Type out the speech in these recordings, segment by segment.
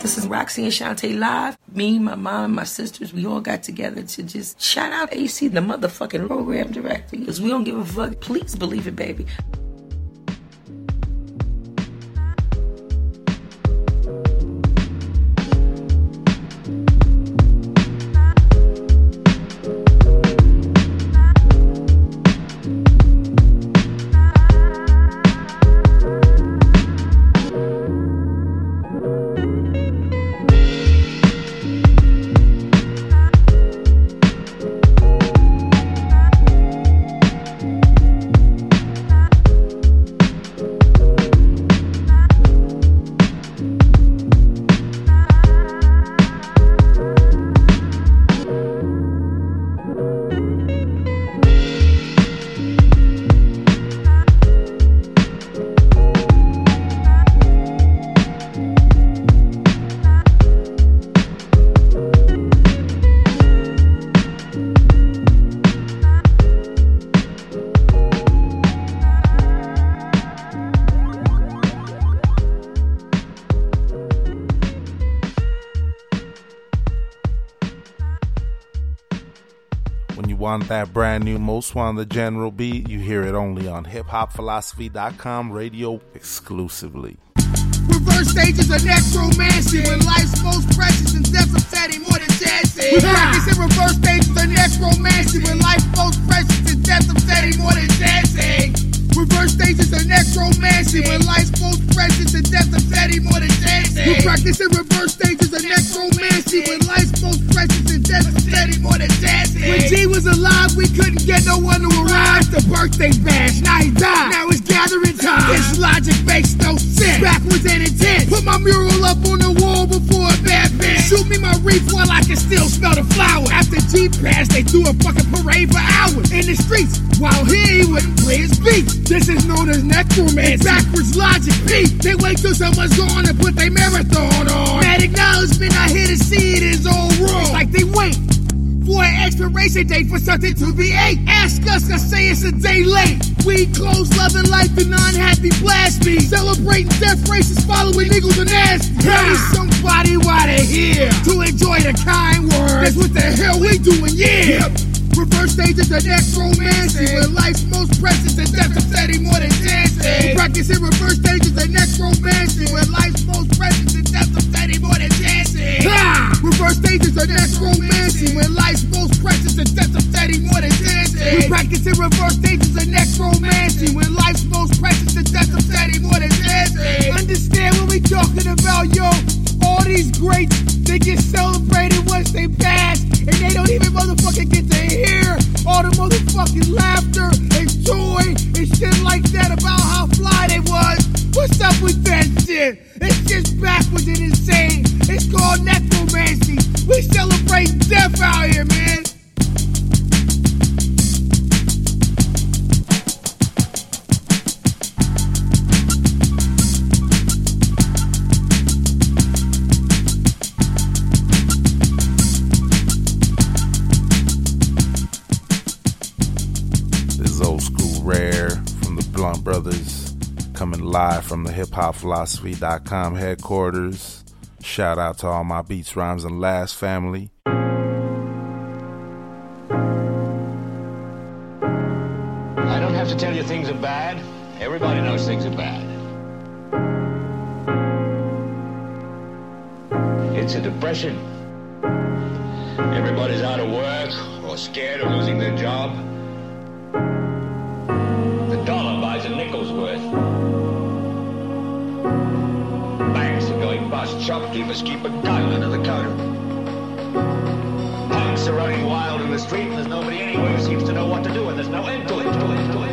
This is Roxy and Shantae live. Me, my mom, my sisters, we all got together to just shout out AC, the motherfucking program director. Because we don't give a fuck. Please believe it, baby. Want that brand new Moswan the General beat, you hear it only on hiphopphilosophy.com radio exclusively. Reverse stages of necromancy when life's most precious and death's upsetting more than dancing. We practice in reverse stages of necromancy when life's most precious and death's upsetting more than dancing. Reverse stages of necromancy when life's most precious and death's upsetting more than dancing. We practice in reverse stages of necromancy when life's most precious and death's upsetting more than dancing. When G was alive, we couldn't get no one to arrive. The birthday bash, now he died. Now it's gathering time. This logic makes no sense. Backwards and intent. Put my mural up on the wall before a bad bitch. Shoot me my reef while I can still smell the flower. After G passed, they threw a fucking parade for the streets. While he wouldn't play his beat. This is known as necromancy. Backwards logic beat. They wait till someone's gone and put their marathon on. That acknowledgement, I hear to see it is all wrong. It's like they wait for an expiration date for something to be ate. Ask us, I say it's a day late. We close loving life and unhappy blast me. Celebrating death races, following eagles and nasty. Tell somebody why they're here to enjoy the kind words. That's what the hell we doing, yeah. Reverse stages stage to the next romancy. With life's most precious and death upsetting more than dancing. Practice in reverse stages to the next romancy. With life's most precious and death upsetting more than dancing. Ha! Reverse stages to the next romancy. When life's most precious and death upsetting more than dancing. We practice in reverse stages to the next romancy. When life's most precious and death upsetting more than dancing. Understand what we talking about, yo all these greats, they get celebrated once they pass, and they don't even motherfucking get to hear all the motherfucking laughter and joy and shit like that about how fly they was. What's up with that shit? It's just backwards and insane. It's called necromancy. We celebrate death out here, man. Coming live from the hiphopphilosophy.com headquarters. Shout out to all my Beats, Rhymes, and Last family. I don't have to tell you things are bad. Everybody knows things are bad. It's a depression. Everybody's out of work or scared of losing their job. Shopkeepers keep a gun under the counter. Punks are running wild in the street, and there's nobody anywhere who seems to know what to do, and there's no end to it. To it, to it,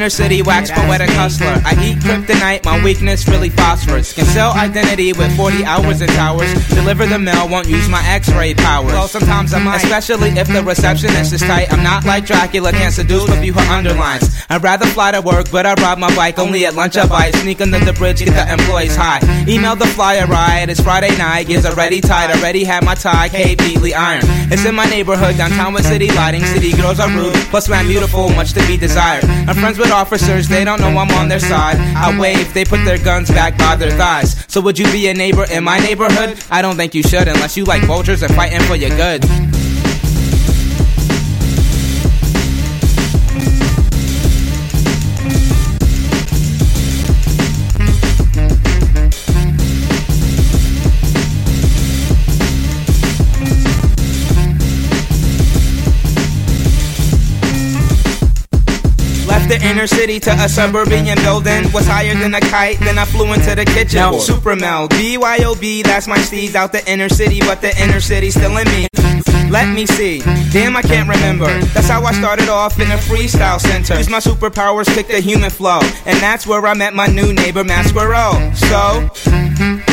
inner city wax poetic hustler. I eat kryptonite, my weakness really phosphorus. Can sell identity with 40 hours and towers. Deliver the mail, won't use my x-ray powers. Well, sometimes I might, especially if the receptionist is tight. I'm not like Dracula, can't seduce but view her underlines. I'd rather fly to work, but I ride my bike only at lunch I bite. Sneak under the bridge, get the employees high. Email the flyer ride, it's Friday night, gears already tied. Already had my tie, Kate Beatley iron. It's in my neighborhood, downtown with city lighting. City girls are rude, plus man beautiful, much to be desired. I'm friends with officers, they don't know I'm on their side. I wave, they put their guns back by their thighs. So would you be a neighbor in my neighborhood? I don't think you should unless you like vultures and fighting for your goods. The mm-hmm. inner city to a suburban building. Was mm-hmm. higher than a kite, then I flew into the kitchen. Now, Supermel, BYOB, that's my steez out the inner city, but the inner city still in me. Let me see. Damn, I can't remember. That's how I started off in a freestyle center. Use my superpowers, pick the human flow. And that's where I met my new neighbor, Masquero. So,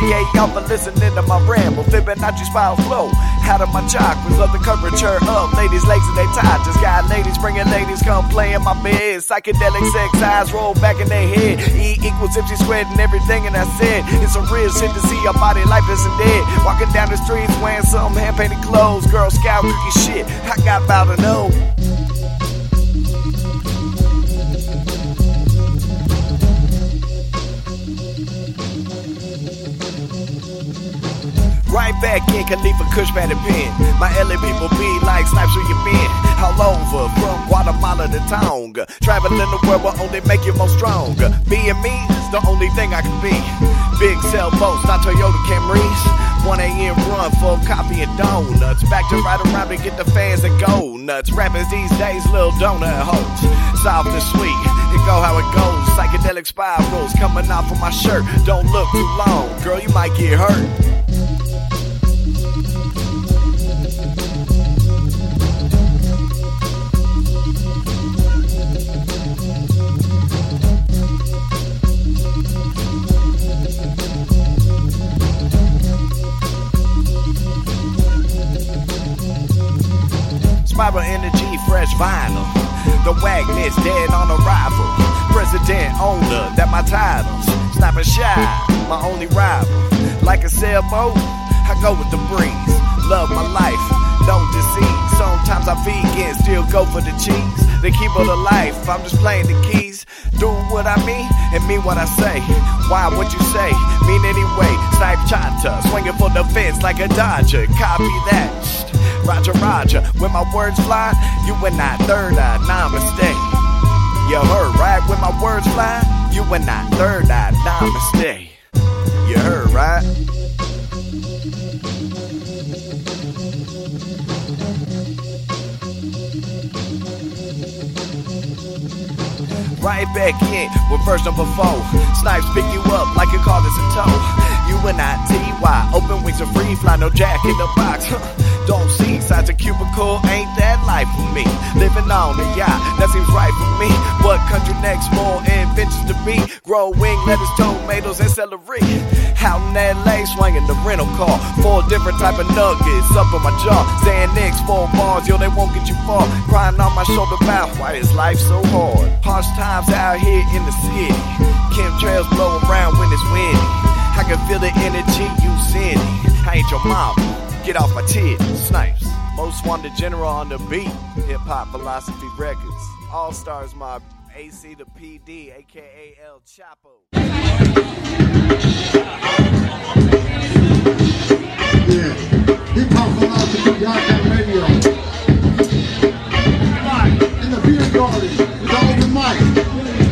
Appreciate y'all for listening to my ramble. Fibonacci spiral flow. Out of my chakras, love the curvature up. Ladies, legs and they tied. Just got ladies bringing ladies, come play in my bed. Psychedelic sex eyes roll back in their head. E equals MC squared and everything, and I said it's a real shit to see your body life isn't dead. Walking down the streets wearing some hand painted clothes. Girl Scout cookie shit. I got about to know. Right back in Khalifa Kush Pen. My LA people be like snipes where you been. All over, from Guatemala to Tonga. Traveling the world will only make you more stronger. Being me is the only thing I can be. Big sailboats, not Toyota Camrys. 1 a.m. run for coffee and donuts. Back to right around to get the fans and go nuts. Rappers these days, little donut hoes. Soft and sweet, it go how it goes. Psychedelic spirals coming out from my shirt. Don't look too long, girl, you might get hurt. Spiral energy, fresh vinyl. The wagness dead on arrival. President owner, that my titles. Snipershot, my only rival. Like a sailboat, I go with the breeze. Love my life, don't deceive. Sometimes I vegan, still go for the cheese. The keyboard of life, I'm just playing the keys. Do what I mean and mean what I say. Why what you say? Mean anyway. Snipe chata, swinging for the fence like a dodger. Copy that. Roger, Roger. When my words fly, you and I third eye, namaste. You heard right? When my words fly, you and I third eye, namaste. You heard right? Right back in with verse number four. Snipes pick you up like your car is a tow. You and I, T-Y, open wings are free, fly, no jack in the box. Don't see sides a cubicle, ain't that life for me? Living on the yacht, that seems right for me. What country next? More inventions to be. Grow wing lettuce, tomatoes, and celery. Out in LA, swinging the rental car. Four different type of nuggets up in my jaw. Xanax, four bars, yo, they won't get you far. Crying on my shoulder about why is life so hard? Harsh times out here in the city. Chemtrails blow around when it's windy. I can feel the energy you sending. I ain't your mom. Get off my tits. Snipes. Moswan the General on the beat. Hip hop philosophy records. All stars my AC the PD, aka El Choppo. Yeah. Hip hop philosophy, goddamn radio. In the beer garden, with the open.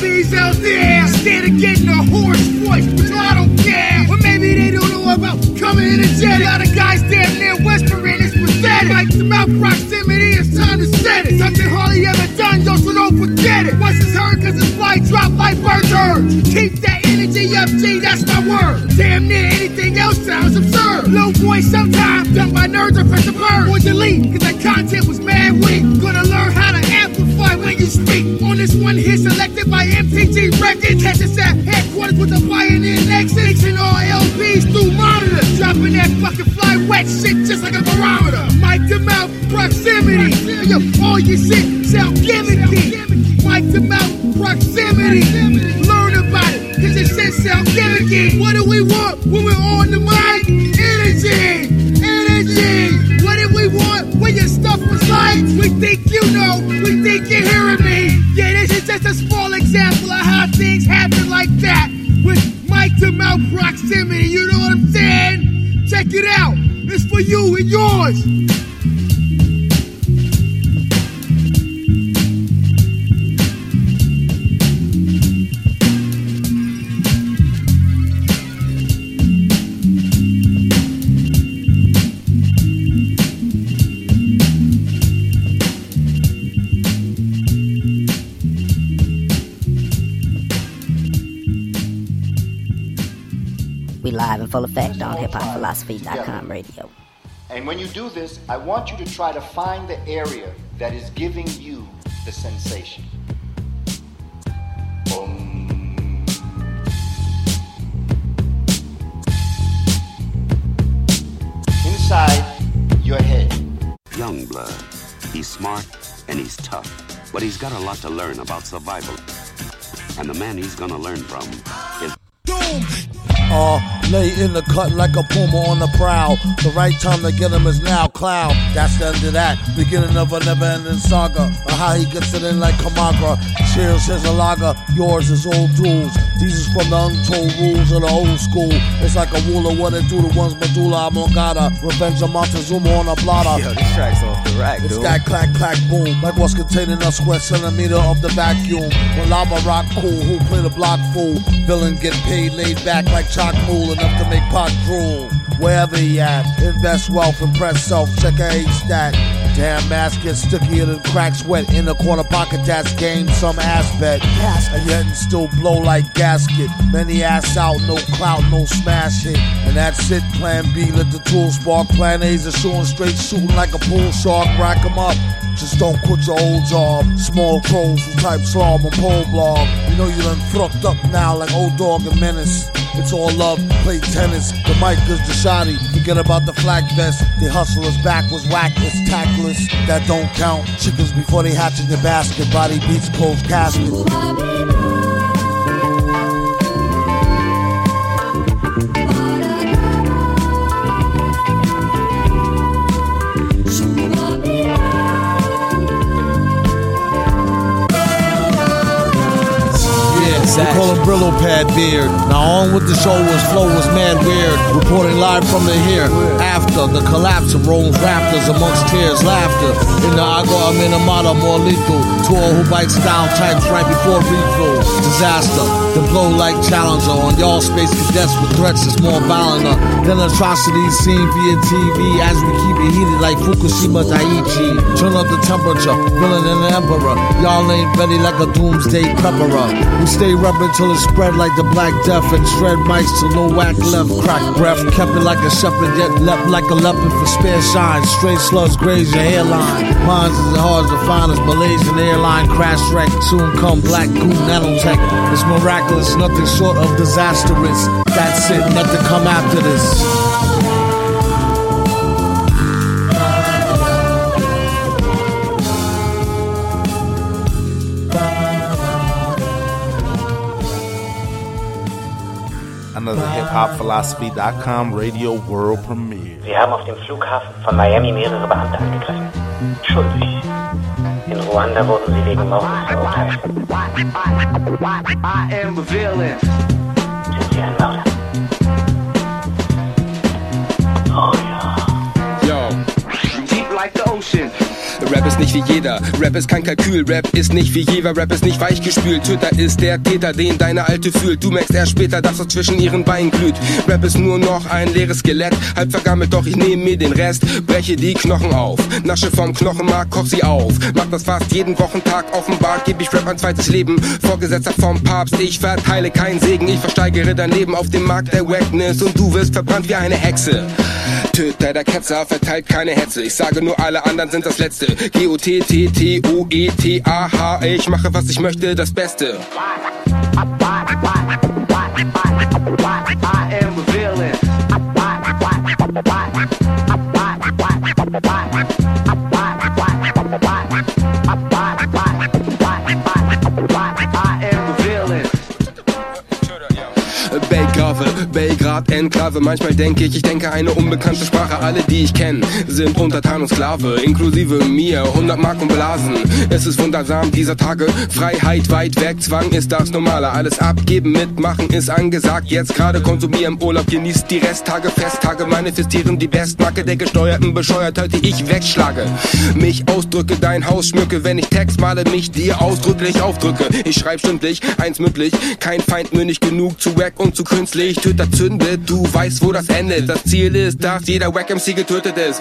Wannabes out there, scared of getting a hoarse voice, but I don't care. Or maybe they don't know about coming in a jet. A lot of guys damn near whispering, it's pathetic. Mic to mouth proximity, it's time to set it. Something hardly ever done, yo, so don't forget it. Once it's heard, cause it's flight drop like bird birds. Keep that energy up, G, that's my word. Damn near anything else sounds absurd. Low voice sometimes, done by nerds or press a bird. Or delete, cause that content was mad weak. Gonna learn how to when you speak. On this one hit selected by MTG Records. Catch us at headquarters with the pioneer next. Mixing all LPs through monitors. Dropping that fucking fly wet shit just like a barometer. Mic to mouth proximity. Yo, all your shit sound gimmicky. Mic to mouth proximity. Learn about it, cause shit sound gimmicky. What do we want when we're on the mic? Like? We think you know, we think you're hearing me. Yeah, this is just a small example of how things happen like that. With mic to mouth proximity, you know what I'm saying? Check it out. It's for you and yours. On hiphopphilosophy.com radio. And when you do this, I want you to try to find the area that is giving you the sensation. Boom. Inside your head. Young blood. He's smart and he's tough, but he's got a lot to learn about survival. And the man he's gonna learn from is Doom! Uh, Lay in the cut like a puma on the prowl. The right time to get him is now. Cloud, that's the end of that. Beginning of a never ending saga. Of how he gets it in like Kamagra. Cheers, here's a lager. Yours is old duels. These is from the untold rules of the old school. It's like a rule of what it do to one's medulla oblongata. Revenge of Montezuma on a blotter. Yo, this track's off the rack, It's dude. that clack clack boom, like what's contained in a square centimeter of the vacuum. When lava rock cool, who play the block fool? Villain get paid, laid back like Chac Mool, enough to make pot drool. Wherever he at, invest wealth, impress self, check a age stat. Damn mask gets stickier than cracks wet in a corner pocket that's gained some aspect. And yet and still blow like gasket. Many ass out, no clout, no smash hit. And that's it, plan B, let the tool spark. Plan A's are shooting straight, shooting like a pool shark, rack 'em up. Just don't quit your old job. Small trolls who type slob on pole blog. You know you done fucked up now like old dog and menace. It's all love, play tennis. The mic is the shoddy. Forget about the flak vest. The hustlers back was whack, it's tactless. That don't count. Chickens before they hatch in the basket. Body beats closed casket. Brillo Pad Beard. Now on with the show was flow was mad weird. Reporting live from the here after the collapse of Rome's rafters amongst tears, laughter. In the Agua Minamata, more lethal. Tour who bites down types right before refill. Disaster. The blow like challenger on y'all space cadets with threats is more violent uh, than atrocities seen via TV as we keep it heated like Fukushima Daiichi. Turn up the temperature, villain and emperor. Y'all ain't ready like a doomsday prepperer. Uh. We stay rubbing till spread like the black death and shred mics to no whack left. Crack breath, kept it like a shepherd, yet leapt like a leopard for spare shine. Straight slugs graze your hairline. Mines is as hard to find as Malaysian airline crash wreck. Soon come black goo nanotech. It's miraculous, nothing short of disastrous. That's it, nothing come after this. hiphopphilosophy.com radio world premiere. Sie haben auf dem Flughafen von Miami mehrere Beamte angegriffen. Schuldig. In Ruanda wurden sie wegen Mordes verurteilt. Sind Sie ein Mörder? Oh Yo. Deep like the ocean. Rap ist nicht wie jeder, Rap ist kein Kalkül, Rap ist nicht wie jeder, Rap ist nicht weichgespült. Töter ist der Täter, den deine Alte fühlt. Du merkst erst später, dass er zwischen ihren Beinen glüht. Rap ist nur noch ein leeres Skelett, halb vergammelt, doch ich nehme mir den Rest. Breche die Knochen auf, nasche vom Knochenmark, koch sie auf. Mach das fast jeden Wochentag offenbar, geb ich Rap ein zweites Leben. Vorgesetzter vom Papst, ich verteile keinen Segen. Ich versteigere dein Leben auf dem Markt der Wackness und du wirst verbrannt wie eine Hexe. Töter der Ketzer verteilt keine Hetze. Ich sage nur, alle anderen sind das Letzte. G-O-T-T-T-O-E-T-A-H. Ich mache, was ich möchte, das Beste. Belgrave, Belgrad, Enklave. Manchmal denke ich, ich denke eine unbekannte Sprache. Alle, die ich kenne, sind untertan und Sklave, inklusive mir. 100 Mark und Blasen. Es ist wundersam dieser Tage. Freiheit weit weg, Zwang ist das Normale. Alles abgeben, mitmachen ist angesagt. Jetzt gerade konsumieren Urlaub, genießt die Resttage, Festtage, manifestieren die Bestmarke der gesteuerten Bescheuertheit, die ich wegschlage. Mich ausdrücke, dein Haus schmücke, wenn ich Text male, mich dir ausdrücklich aufdrücke. Ich schreib stündlich, eins mündlich, kein Feind nicht genug zu wack und zu künstlich. Töter zündet, du weißt, wo das endet. Das Ziel ist, dass jeder Wack MC getötet ist.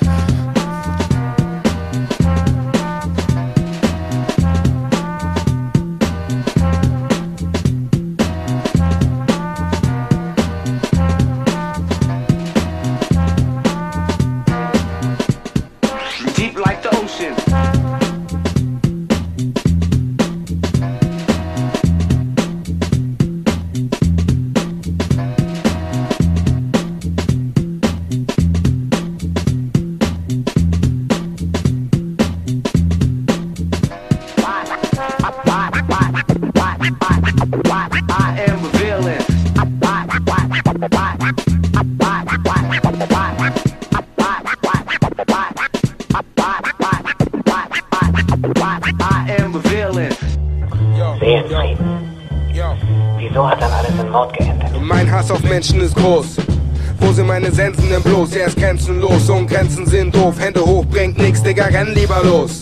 Renn lieber los.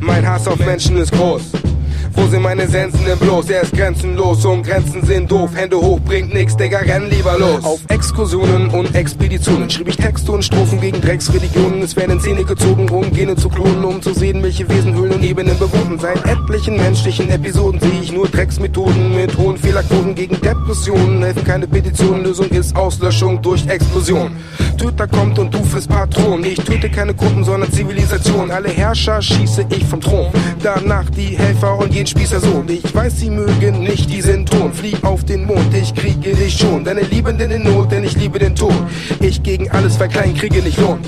Mein Hass auf Menschen ist groß. Wo sind meine Sensen denn bloß? Er ist grenzenlos und Grenzen sind doof. Hände hoch, bringt nix, Digga, renn lieber los. Auf Exkursionen und Expeditionen schrieb ich Texte und Strophen gegen Drecksreligionen. Es werden Szene gezogen, um Gene zu klonen, um zu sehen, welche Wesen Höhlen und Ebenen bewohnen. Seit etlichen menschlichen Episoden sehe ich nur Drecksmethoden mit hohen Fehlerquoten gegen Depressionen. Helfen keine Petitionen, Lösung ist Auslöschung durch Explosion. Töter kommt und du frisst Patron. Ich töte keine Gruppen, sondern Zivilisation. Alle Herrscher schieße ich vom Thron. Danach die Helfer und jeden Spießer Sohn. Ich weiß, sie mögen nicht diesen Ton. Flieh auf den Mond, ich kriege dich schon. Deine Liebenden in Not, denn ich liebe den Tod. Ich gegen alles, weil klein kriege nicht Lohn.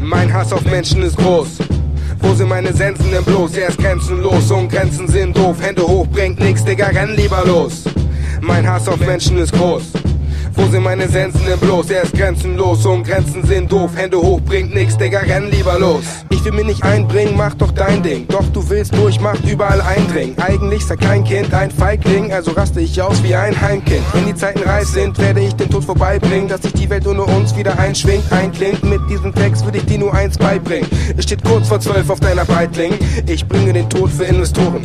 Mein Hass auf Menschen ist groß. Wo sind meine Sensen denn bloß? Er ist grenzenlos und Grenzen sind doof. Hände hoch, bringt nix, Digga, renn lieber los. Mein Hass auf Menschen ist groß. Wo sind meine Sensen denn bloß? Er ist grenzenlos und Grenzen sind doof. Hände hoch, bringt nix, Digga, renn lieber los. Ich will mir nicht einbringen, mach doch dein Ding. Doch du willst durch, macht überall eindringen. Eigentlich sei kein Kind ein Feigling, also raste ich aus wie ein Heimkind. Wenn die Zeiten reif sind, werde ich den Tod vorbeibringen, dass sich die Welt ohne uns wieder einschwingt, einklingt. Mit diesem Text würde ich dir nur eins beibringen. Es steht kurz vor zwölf auf deiner Breitling. Ich bringe den Tod für Investoren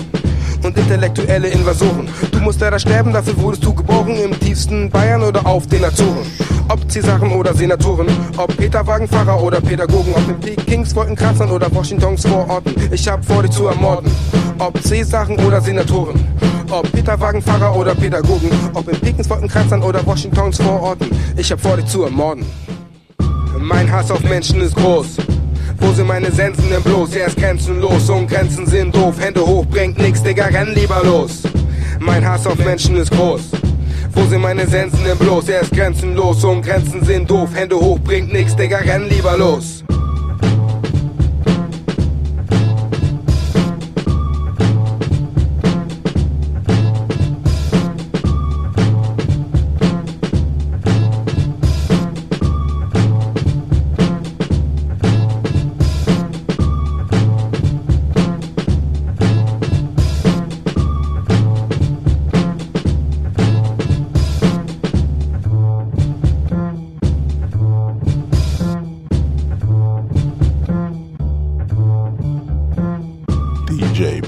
und intellektuelle Invasoren. Du musst leider sterben, dafür wurdest du geboren im tiefsten Bayern oder auf den Azoren. Ob Cäsaren oder Senatoren, ob Peterwagenfahrer oder Pädagogen, ob in Pekings Wolkenkratzern oder Washingtons Vororten. Ich hab vor, dich zu ermorden. Ob Cäsaren oder Senatoren, ob Peterwagenfahrer oder Pädagogen, ob in Pekings Wolkenkratzern oder Washingtons Vororten. Ich hab vor, dich zu ermorden. Mein Hass auf Menschen ist groß. Wo sind meine Sensen denn bloß? Er ist grenzenlos und Grenzen sind doof. Hände hoch, bringt nix, Digga, renn lieber los. Mein Hass auf Menschen ist groß. Wo sind meine Sensen denn bloß? Er ist grenzenlos und Grenzen sind doof. Hände hoch, bringt nix, Digga, renn lieber los.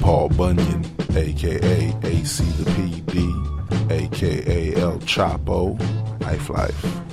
Paul Bunyan, aka AC the PD, aka El Choppo, Life Life.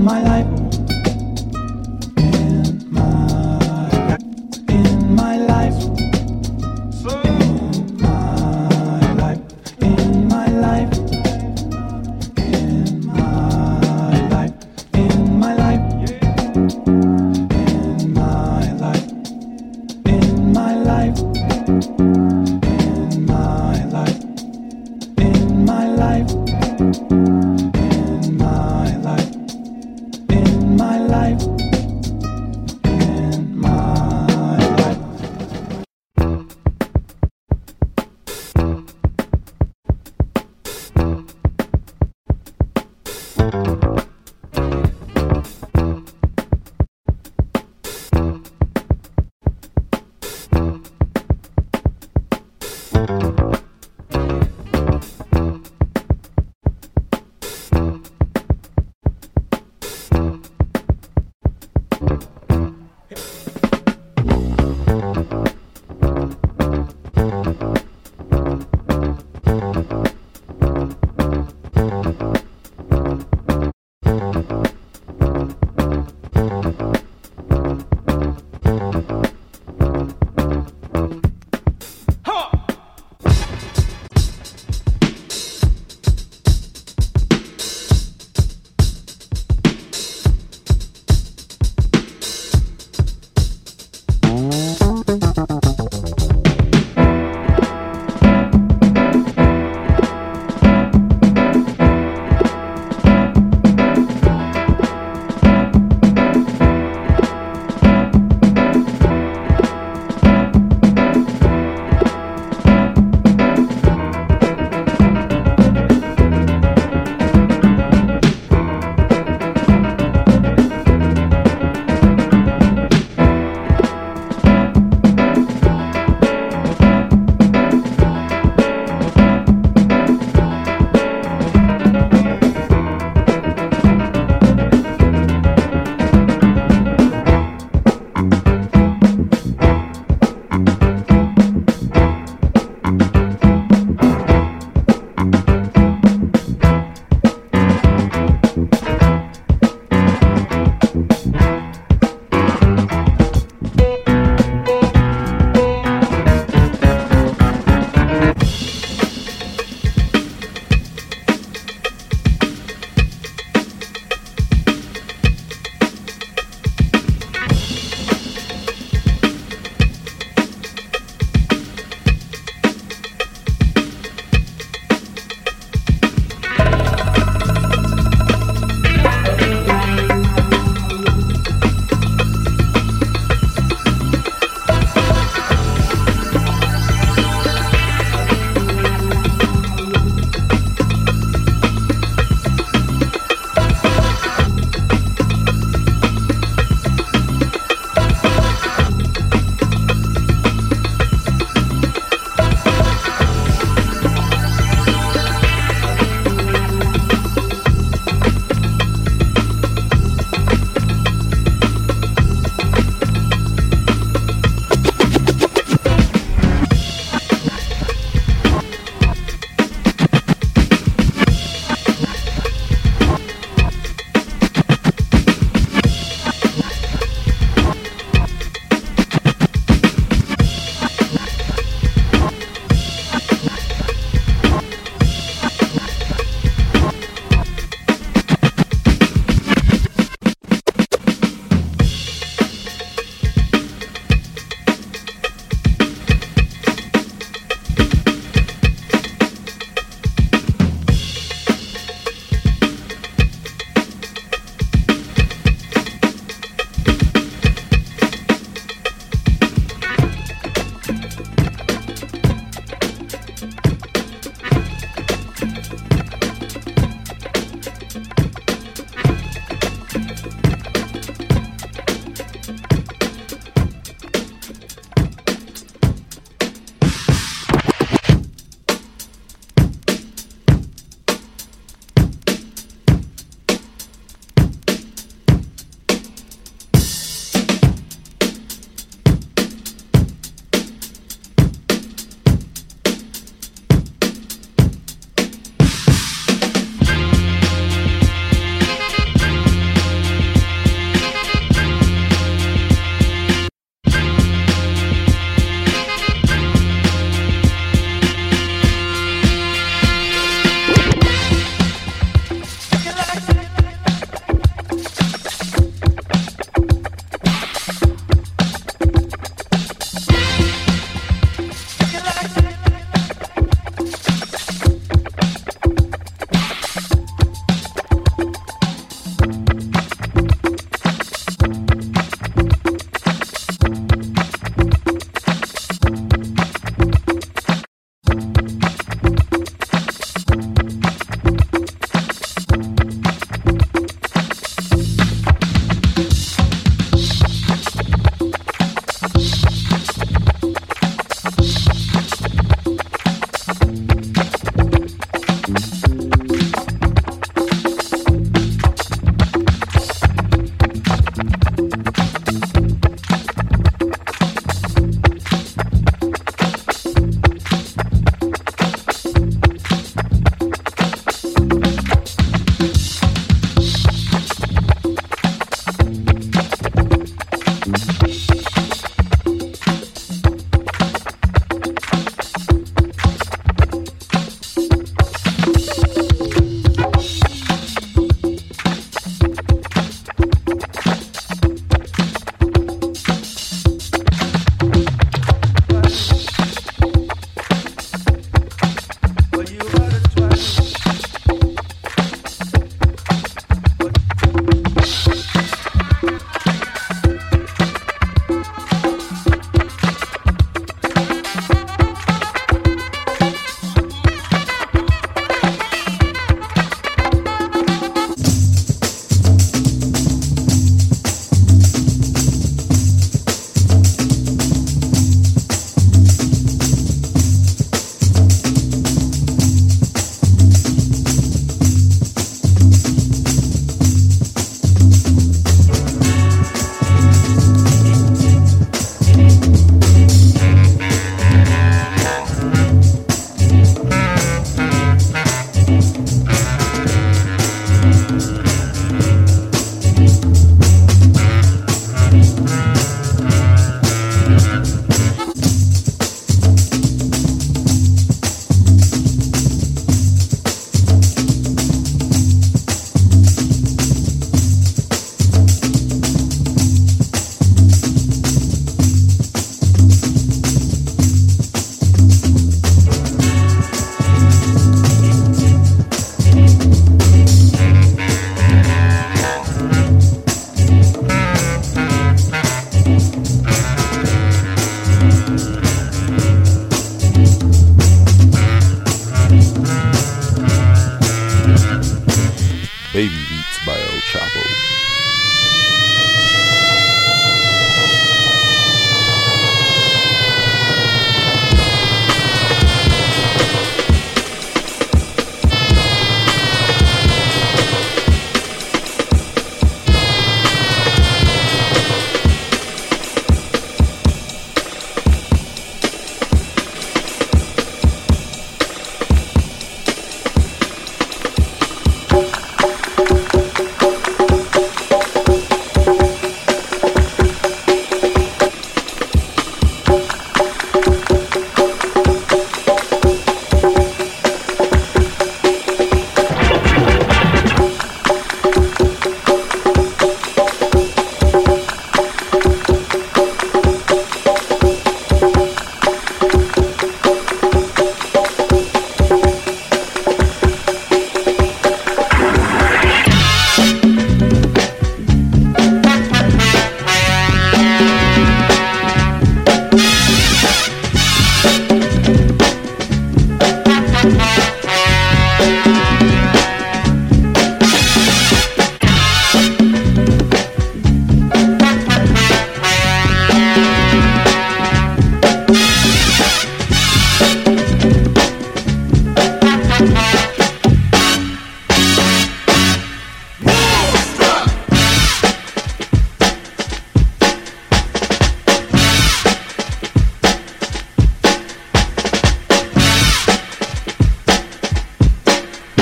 my life.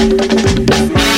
Música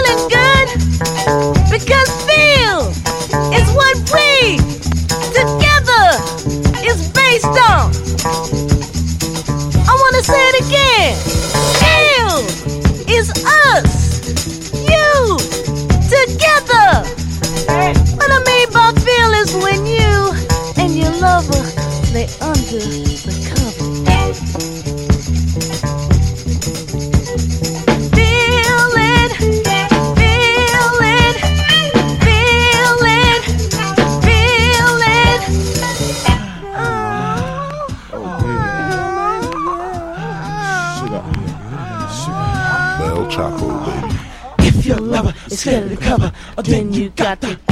then you got to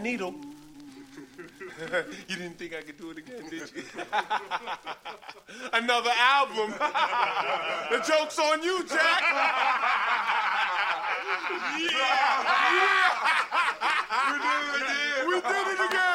needle. you didn't think I could do it again, did you? Another album. the joke's on you, Jack. yeah. yeah. We did it again. We did it again.